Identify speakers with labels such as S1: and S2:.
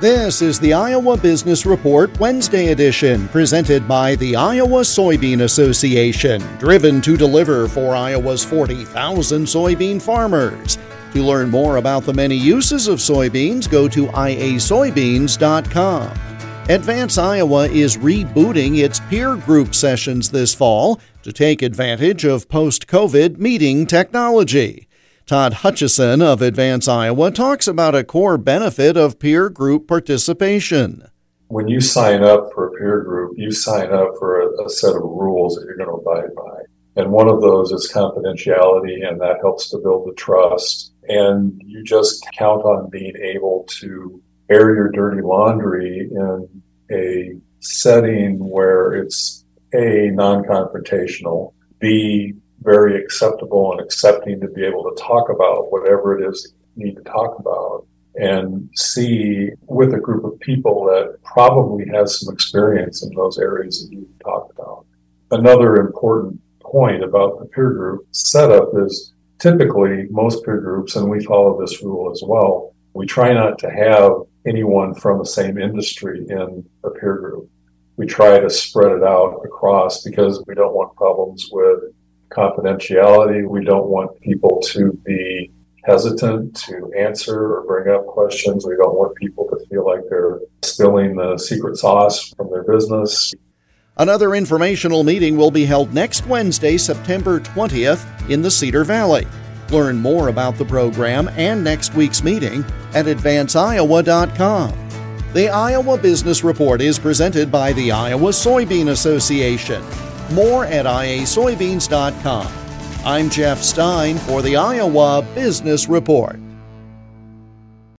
S1: This is the Iowa Business Report Wednesday edition, presented by the Iowa Soybean Association, driven to deliver for Iowa's 40,000 soybean farmers. To learn more about the many uses of soybeans, go to iasoybeans.com. Advance Iowa is rebooting its peer group sessions this fall to take advantage of post COVID meeting technology. Todd Hutcheson of Advance Iowa talks about a core benefit of peer group participation.
S2: When you sign up for a peer group, you sign up for a, a set of rules that you're going to abide by. And one of those is confidentiality, and that helps to build the trust. And you just count on being able to air your dirty laundry in a setting where it's A, non confrontational, B, very acceptable and accepting to be able to talk about whatever it is you need to talk about and see with a group of people that probably has some experience in those areas that you talked about. Another important point about the peer group setup is typically most peer groups, and we follow this rule as well, we try not to have anyone from the same industry in a peer group. We try to spread it out across because we don't want problems with confidentiality. We don't want people to be hesitant to answer or bring up questions. We don't want people to feel like they're spilling the secret sauce from their business.
S1: Another informational meeting will be held next Wednesday, September 20th, in the Cedar Valley. Learn more about the program and next week's meeting at advanceiowa.com. The Iowa Business Report is presented by the Iowa Soybean Association. More at iasoybeans.com. I'm Jeff Stein for the Iowa Business Report.